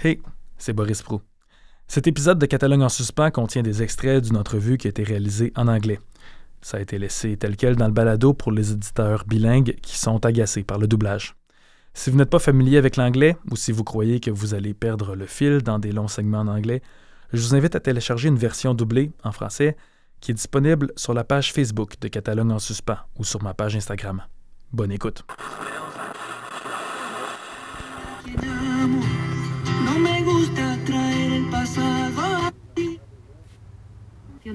Hey, c'est Boris Prou. Cet épisode de Catalogne en suspens contient des extraits d'une entrevue qui a été réalisée en anglais. Ça a été laissé tel quel dans le balado pour les éditeurs bilingues qui sont agacés par le doublage. Si vous n'êtes pas familier avec l'anglais ou si vous croyez que vous allez perdre le fil dans des longs segments en anglais, je vous invite à télécharger une version doublée en français qui est disponible sur la page Facebook de Catalogne en suspens ou sur ma page Instagram. Bonne écoute.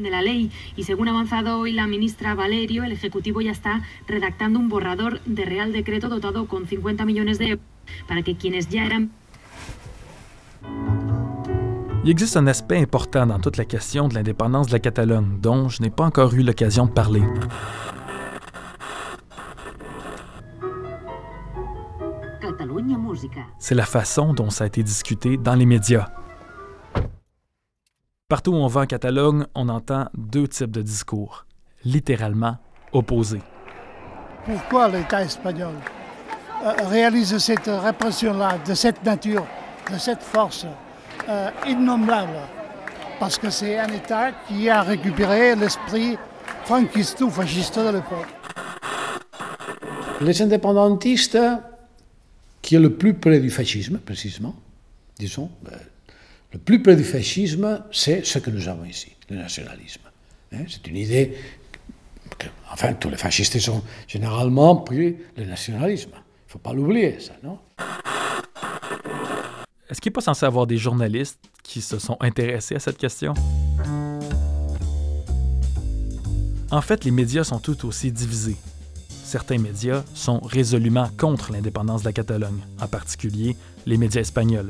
De la ley y según ha avanzado hoy la ministra Valerio, el Ejecutivo ya está redactando un borrador de Real Decreto dotado con 50 millones de euros para que quienes ya eran Il existe un aspect important dans toute la question de l'indépendance de la Catalogne dont je n'ai pas encore eu l'occasion de parler. C'est la façon dont ça a été discuté dans les médias. Partout où on va en Catalogne, on entend deux types de discours, littéralement opposés. Pourquoi l'État espagnol euh, réalise cette répression-là, de cette nature, de cette force euh, innombrable? Parce que c'est un État qui a récupéré l'esprit franquiste ou fasciste de l'époque. Les indépendantistes, qui est le plus près du fascisme, précisément, disons, euh, le plus près du fascisme, c'est ce que nous avons ici, le nationalisme. Hein, c'est une idée que, enfin, tous les fascistes sont généralement pris le nationalisme. Il ne faut pas l'oublier, ça, non? Est-ce qu'il n'est pas censé avoir des journalistes qui se sont intéressés à cette question? En fait, les médias sont tout aussi divisés. Certains médias sont résolument contre l'indépendance de la Catalogne, en particulier les médias espagnols,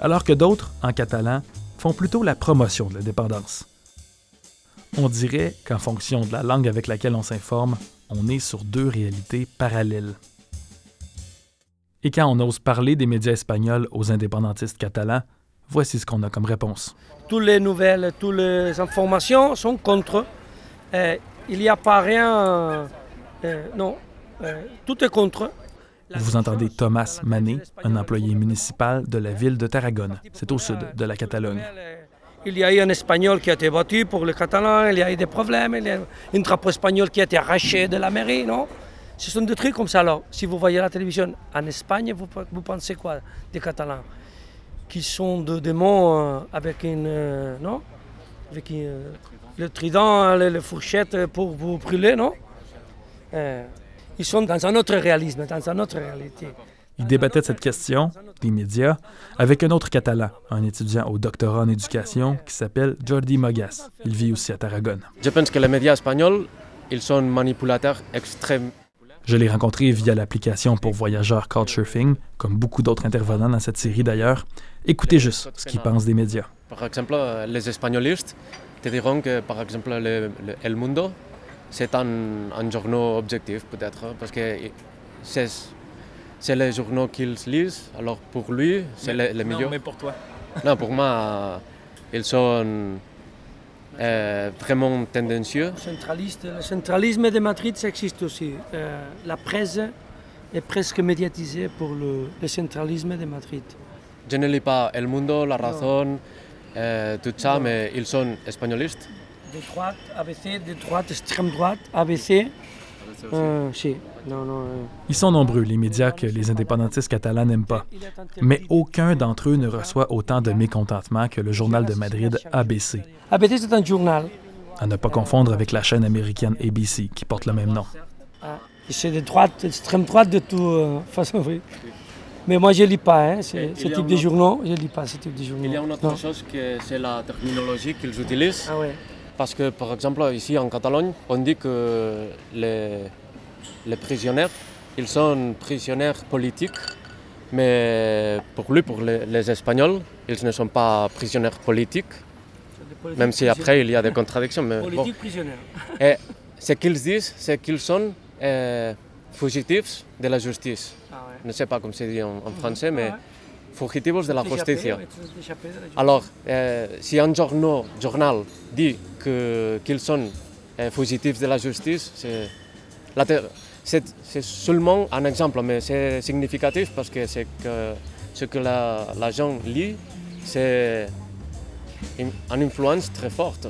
alors que d'autres, en catalan, font plutôt la promotion de l'indépendance. On dirait qu'en fonction de la langue avec laquelle on s'informe, on est sur deux réalités parallèles. Et quand on ose parler des médias espagnols aux indépendantistes catalans, voici ce qu'on a comme réponse. Toutes les nouvelles, toutes les informations sont contre. Euh, il n'y a pas rien. euh, non, euh, tout est contre. Vous entendez Thomas Mané, un employé municipal de la ville de Tarragone. C'est au sud de la Catalogne. Il y a eu un Espagnol qui a été battu pour les Catalans, il y a eu des problèmes, il y a eu un drapeau espagnol qui a été arraché de la mairie, non? Ce sont des trucs comme ça. Alors, si vous voyez la télévision en Espagne, vous, pensez quoi des Catalans? Qui sont de démons euh, avec une. euh, non? Avec une, euh, le trident, les, les fourchettes pour vous brûler, non? Ils sont dans un autre réalisme, dans une autre réalité. Il débattait de cette question, des médias, avec un autre catalan, un étudiant au doctorat en éducation qui s'appelle Jordi Mogas. Il vit aussi à Tarragone. Je pense que les médias espagnols, ils sont manipulateurs extrêmes. Je l'ai rencontré via l'application pour voyageurs Couchsurfing, comme beaucoup d'autres intervenants dans cette série d'ailleurs. Écoutez juste ce qu'ils pensent des médias. Par exemple, les espagnolistes te diront que, par exemple, le, le- El Mundo, c'est un, un journal objectif peut-être, parce que c'est, c'est les journaux qu'ils lisent, alors pour lui, c'est le, le milieu. pour toi. Non, pour moi, ils sont euh, vraiment tendancieux. Centraliste, le centralisme de Madrid, ça existe aussi. Euh, la presse est presque médiatisée pour le, le centralisme de Madrid. Je ne lis pas El Mundo, La Razón, euh, tout ça, mais ils sont espagnolistes. De droite, ABC, de droite, extrême droite, ABC. Euh, non, non. euh. Ils sont nombreux, les médias que les indépendantistes catalans n'aiment pas. Mais aucun d'entre eux ne reçoit autant de mécontentement que le journal de Madrid ABC, ABC, c'est un journal. à ne pas confondre avec la chaîne américaine ABC qui porte le même nom. Ah, c'est de droite, extrême droite de toute euh, façon, oui. Mais moi, je ne lis pas hein, ce, type de journaux. Je ne lis pas ce type de journaux. Il y a une autre Non. chose que c'est la terminologie qu'ils utilisent. Ah ouais. Parce que, par exemple, ici en Catalogne, on dit que les, les prisonniers, ils sont prisonniers politiques, mais pour lui, pour les, les Espagnols, ils ne sont pas prisonniers politiques, même si après il y a des contradictions. Mais bon. Et ce qu'ils disent, c'est qu'ils sont euh, fugitifs de la justice. Ah ouais. Je ne sais pas comment c'est dit en, en français, mais Ouais. Fugitivos de la justicia. Alors, euh, si un journal, journal dit qu'ils sont euh, fugitifs de la justice, c'est seulement un exemple, mais c'est significatif parce que c'est que ce que la, la gens lit, c'est une, une influence très forte.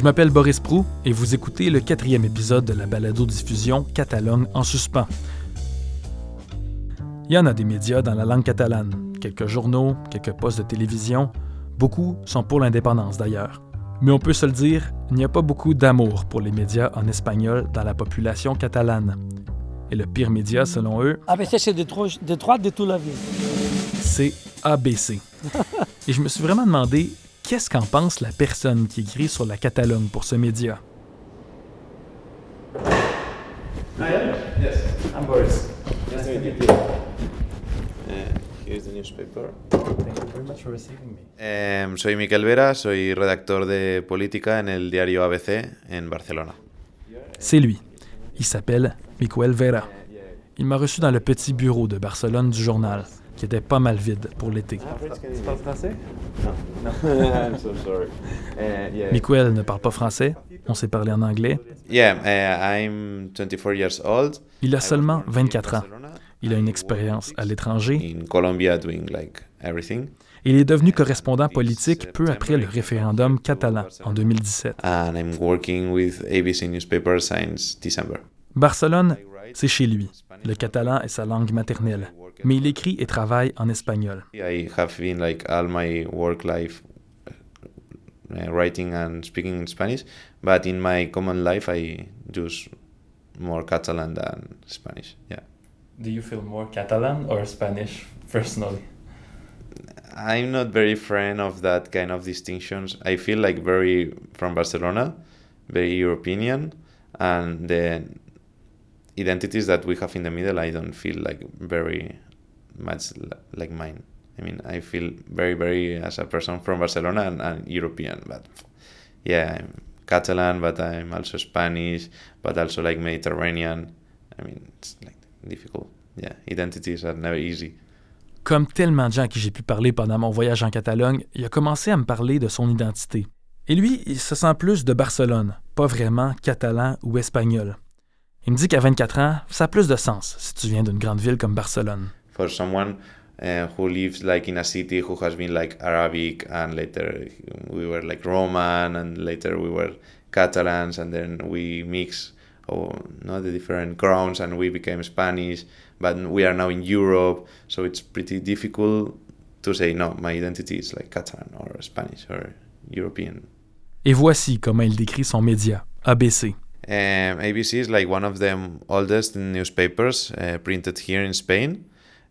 Je m'appelle Boris Prou et vous écoutez le quatrième épisode de la balado-diffusion Catalogne en suspens. Il y en a des médias dans la langue catalane, quelques journaux, quelques postes de télévision, beaucoup sont pour l'indépendance d'ailleurs. Mais on peut se le dire, il n'y a pas beaucoup d'amour pour les médias en espagnol dans la population catalane. Et le pire média, selon eux, ABC, c'est de, de droite de toute la vie. c'est ABC. Et je me suis vraiment demandé qu'est-ce qu'en pense la personne qui écrit sur la Catalogne pour ce média? Yes, I'm Boris. Nice to meet you. Uh, here's the newspaper. Thank you very much for receiving me. Em, soy Miquel Vera, soy redactor de política en el diario ABC en Barcelona. C'est lui. Il s'appelle Miquel Vera. Il m'a reçu dans le petit bureau de Barcelone du journal, qui était pas mal vide pour l'été. Tu parles français? No. I'm so sorry. Uh, yeah. Miquel ne parle pas français, on s'est parlé en anglais. Yeah, uh, I'm 24 years old. Il a seulement 24 ans. Il a une expérience à l'étranger In Colombia doing like everything. et il est devenu correspondant politique peu après le référendum catalan en 2017. And I'm working with ABC newspaper since December. Barcelone, c'est chez lui. Le catalan est sa langue maternelle, mais il écrit et travaille en espagnol. I have been like all my work life uh, writing and speaking in Spanish, but in my common life I use more Catalan than Spanish. Yeah. Do you feel more Catalan or Spanish personally? I'm not very friend of that kind of distinctions. I feel like very from Barcelona, very European, and the identities that we have in the middle, I don't feel like very much li- like mine. I mean, I feel very, very as a person from Barcelona and, and European, but yeah, I'm Catalan, but I'm also Spanish, but also like Mediterranean. I mean, it's like difficult. Yeah, identities are never easy. Comme tellement de gens à qui j'ai pu parler pendant mon voyage en Catalogne, il a commencé à me parler de son identité. Et lui, il se sent plus de Barcelone, pas vraiment catalan ou espagnol. Il me dit qu'à 24 ans, ça a plus de sens si tu viens d'une grande ville comme Barcelone. For someone uh, who lives like in a city who has been like Arabic and later we were like Roman and later we were Catalans and then we mix oh, no, the different grounds and we became Spanish but we are now in Europe so it's pretty difficult to say no my identity is like Catalan or Spanish or European. Et voici comment il décrit son média, ABC. Um, ABC is like one of the oldest newspapers uh, printed here in Spain.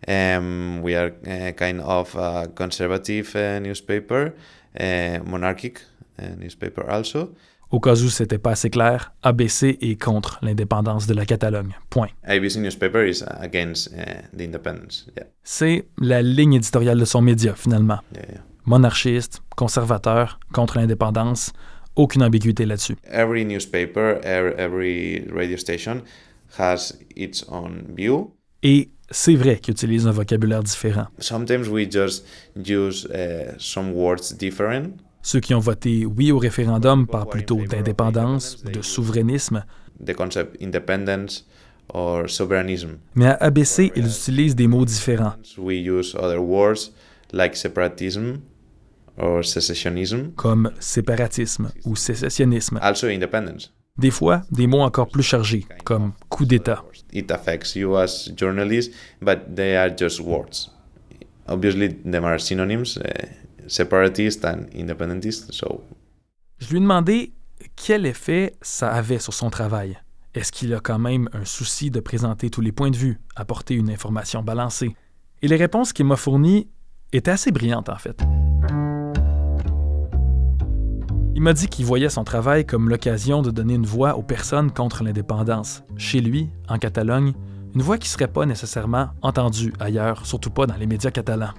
Um, we are uh, kind of a conservative uh, newspaper, uh, monarchic uh, newspaper also. Au cas où c'était pas assez clair, ABC est contre l'indépendance de la Catalogne. Point. ABC newspaper is against uh, the independence. Yeah, C'est la ligne éditoriale de son média, finalement. yeah, yeah. Monarchiste, conservateur, contre l'indépendance, aucune ambiguïté là-dessus. Every newspaper, every, every radio station has its own view. Et c'est vrai qu'il utilise un vocabulaire différent. Sometimes we just use uh, some words different. Ceux qui ont voté oui au référendum parlent plutôt d'indépendance, de souverainisme, the concept independence or sovereignism. mais à ABC, ils utilisent des mots différents, We use other words like separatism or secessionism, comme séparatisme ou sécessionnisme. also independence. Des fois, des mots encore plus chargés, comme coup d'État. It affects you as journalists, but they are just words. Obviously, them are synonyms, uh, separatist and independentist. So Je lui ai demandé quel effet ça avait sur son travail. Est-ce qu'il a quand même un souci de présenter tous les points de vue, apporter une information balancée? Et les réponses qu'il m'a fournies étaient assez brillantes en fait. Il m'a dit qu'il voyait son travail comme l'occasion de donner une voix aux personnes contre l'indépendance, chez lui, en Catalogne, une voix qui ne serait pas nécessairement entendue ailleurs, surtout pas dans les médias catalans.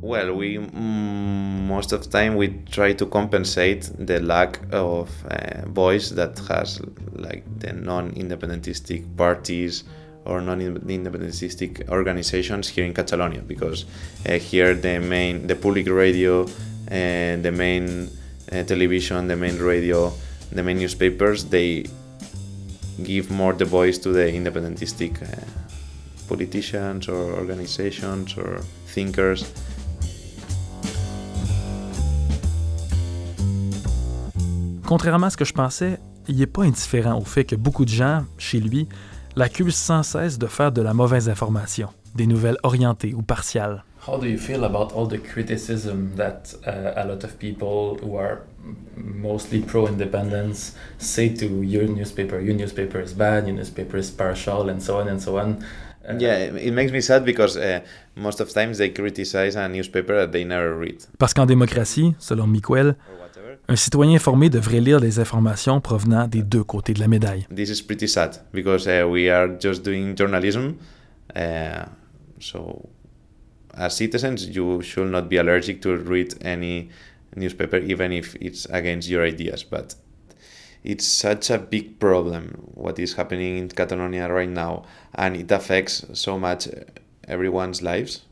Well, we mm, most of the time we try to compensate the lack of uh, voice that has like the non-independentistic parties or non-independentistic organizations here in Catalonia because uh, here the main the public radio and the main uh, television, the main radio, the main newspapers, they give more the voice to the independentistic uh, politicians or organizations or thinkers. Contrairement à ce que je pensais, il n'est pas indifférent au fait que beaucoup de gens, chez lui, l'accusent sans cesse de faire de la mauvaise information, des nouvelles orientées ou partiales. How do you feel about all the criticism that uh, a lot of people who are mostly pro-independence say to your newspaper? Your newspaper is bad. Your newspaper is partial, and so on and so on? Uh, yeah, it makes me sad because uh, most of times they criticize a newspaper that they never read. Parce qu'en démocratie, selon Miquel, un citoyen informé devrait lire les informations provenant des deux côtés de la médaille. This is pretty sad because uh, we are just doing journalism, uh, so as citizens, you should not be allergic to read any newspaper, even if it's against your ideas. But it's such a big problem what is happening in Catalonia right now, and it affects so much everyone's lives,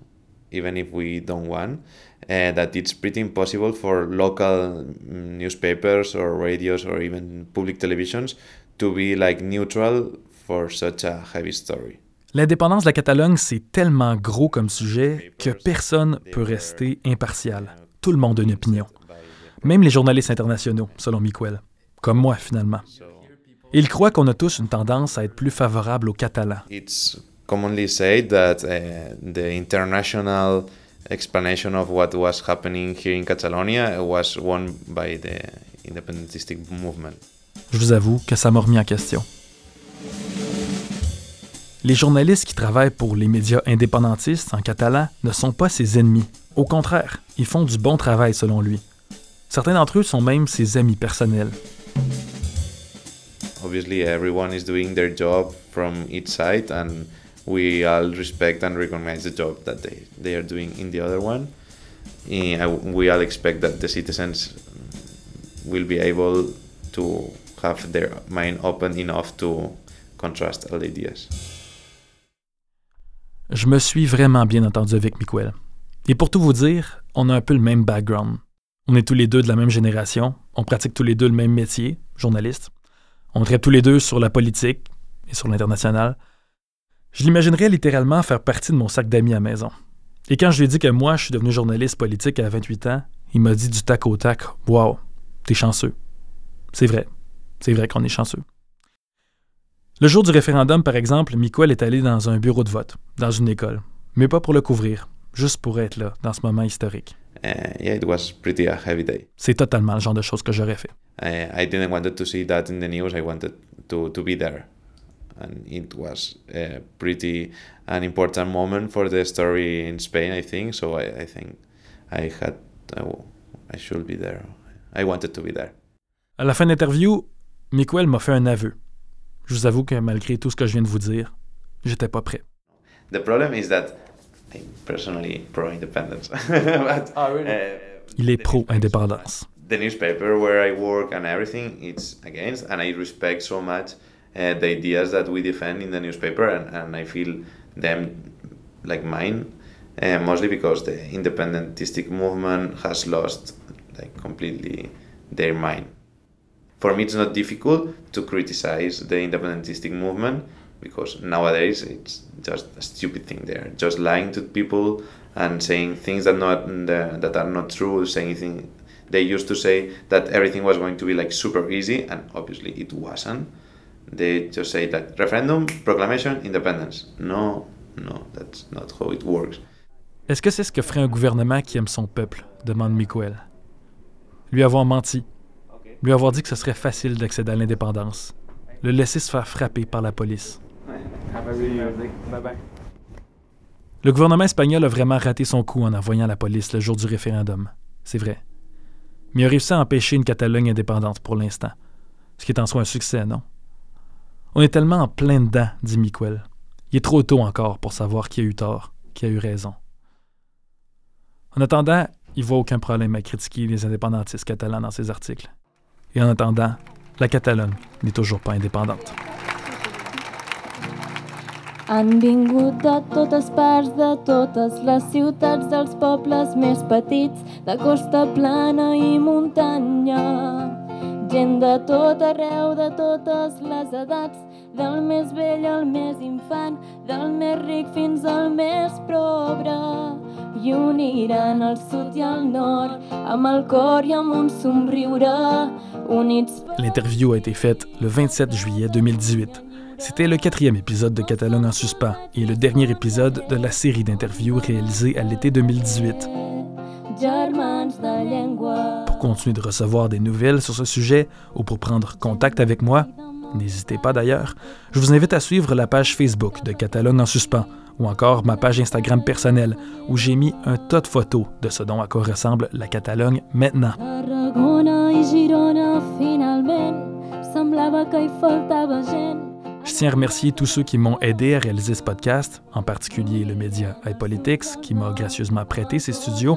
even if we don't want. Uh, that it's pretty impossible for local newspapers or radios or even public televisions to be like neutral for such a heavy story. L'indépendance de la Catalogne, c'est tellement gros comme sujet que personne peut rester impartial. Tout le monde a une opinion. Même les journalistes internationaux, selon Miquel. Comme moi, finalement. Il croit qu'on a tous une tendance à être plus favorable aux Catalans. It's commonly said that uh, the international explanation of what was happening here in Catalonia was won by the independentistic movement. Je vous avoue que ça m'a remis en question. Les journalistes qui travaillent pour les médias indépendantistes en catalan ne sont pas ses ennemis. Au contraire, ils font du bon travail selon lui. Certains d'entre eux sont même ses amis personnels. Obviously, everyone is doing their job from each side, and we all respect and recognize the job that they, they are doing in the other one. And we all expect that the citizens will be able to have their mind open enough to contrast all ideas. Je me suis vraiment bien entendu avec Miquel. Et pour tout vous dire, on a un peu le même background. On est tous les deux de la même génération, on pratique tous les deux le même métier, journaliste. On traite tous les deux sur la politique et sur l'international. Je l'imaginerais littéralement faire partie de mon sac d'amis à maison. Et quand je lui ai dit que moi, je suis devenu journaliste politique à 28 ans, il m'a dit du tac au tac Wow, t'es chanceux. C'est vrai. C'est vrai qu'on est chanceux. Le jour du référendum, par exemple, Miquel est allé dans un bureau de vote, dans une école, mais pas pour le couvrir, juste pour être là, dans ce moment historique. Uh, yeah, it was pretty a heavy day. C'est totalement le genre de choses que j'aurais fait. I, I didn't want to see that in the news. I wanted to, to be there. And it was a pretty an important moment for the story in Spain, I think. So I, I think I had, I, should be there. I wanted to be there. À la fin de l'interview, Miquel m'a fait un aveu. Je vous avoue que malgré tout ce que je viens de vous dire, j'étais pas prêt. The problem is that I'm personally pro-independence. but, Ah, really? uh, Il est pro-indépendance. the newspaper where I work and everything, it's against, and I respect so much uh, the ideas that we defend in the newspaper, and, and I feel them like mine, uh, mostly because the independentistic movement has lost like completely their mind. For me, it's not difficult to criticize the independentistic movement because nowadays it's just a stupid thing. They're just lying to people and saying things that not that are not true. Saying things they used to say that everything was going to be like super easy, and obviously it wasn't. They just say that referendum, proclamation, independence. No, no, that's not how it works. Est-ce que c'est ce que ferait un gouvernement qui aime son peuple demande Miquel. Lui avoir menti, lui avoir dit que ce serait facile d'accéder à l'indépendance, le laisser se faire frapper par la police. Le gouvernement espagnol a vraiment raté son coup en envoyant la police le jour du référendum. C'est vrai. Mais il a réussi à empêcher une Catalogne indépendante pour l'instant. Ce qui est en soi un succès, non? On est tellement en plein dedans, dit Miquel. Il est trop tôt encore pour savoir qui a eu tort, qui a eu raison. En attendant, il voit aucun problème à critiquer les indépendantistes catalans dans ses articles. Et en attendant, la Catalogne n'est toujours pas indépendante. Han vingut de totes parts, de totes les ciutats, dels pobles més petits, de costa plana i muntanya. Gent de tot arreu, de totes les edats, del més vell al més infant, del més ric fins al més pobre. I uniran el sud i el nord, amb el cor i amb un somriure, units... L'interview a été faite le 27 juillet 2018. C'était le quatrième épisode de Catalogne en suspens et le dernier épisode de la série d'interviews réalisée à l'été 2018. Pour continuer de recevoir des nouvelles sur ce sujet ou pour prendre contact avec moi, n'hésitez pas d'ailleurs, je vous invite à suivre la page Facebook de Catalogne en suspens ou encore ma page Instagram personnelle où j'ai mis un tas de photos de ce dont à quoi ressemble la Catalogne maintenant. Je tiens à remercier tous ceux qui m'ont aidé à réaliser ce podcast, en particulier le média iPolitics qui m'a gracieusement prêté ses studios.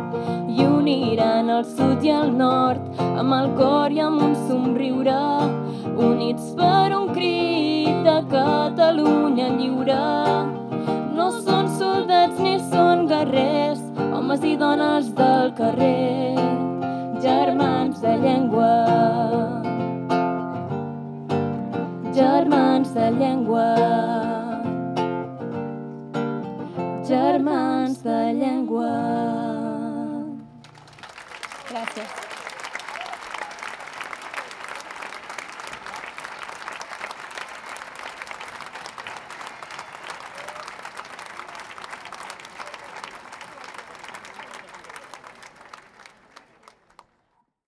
I uniran el sud i el nord amb el cor i amb un somriure, units per un crit de Catalunya lliure. No són soldats ni són guerrers, homes i dones del carrer,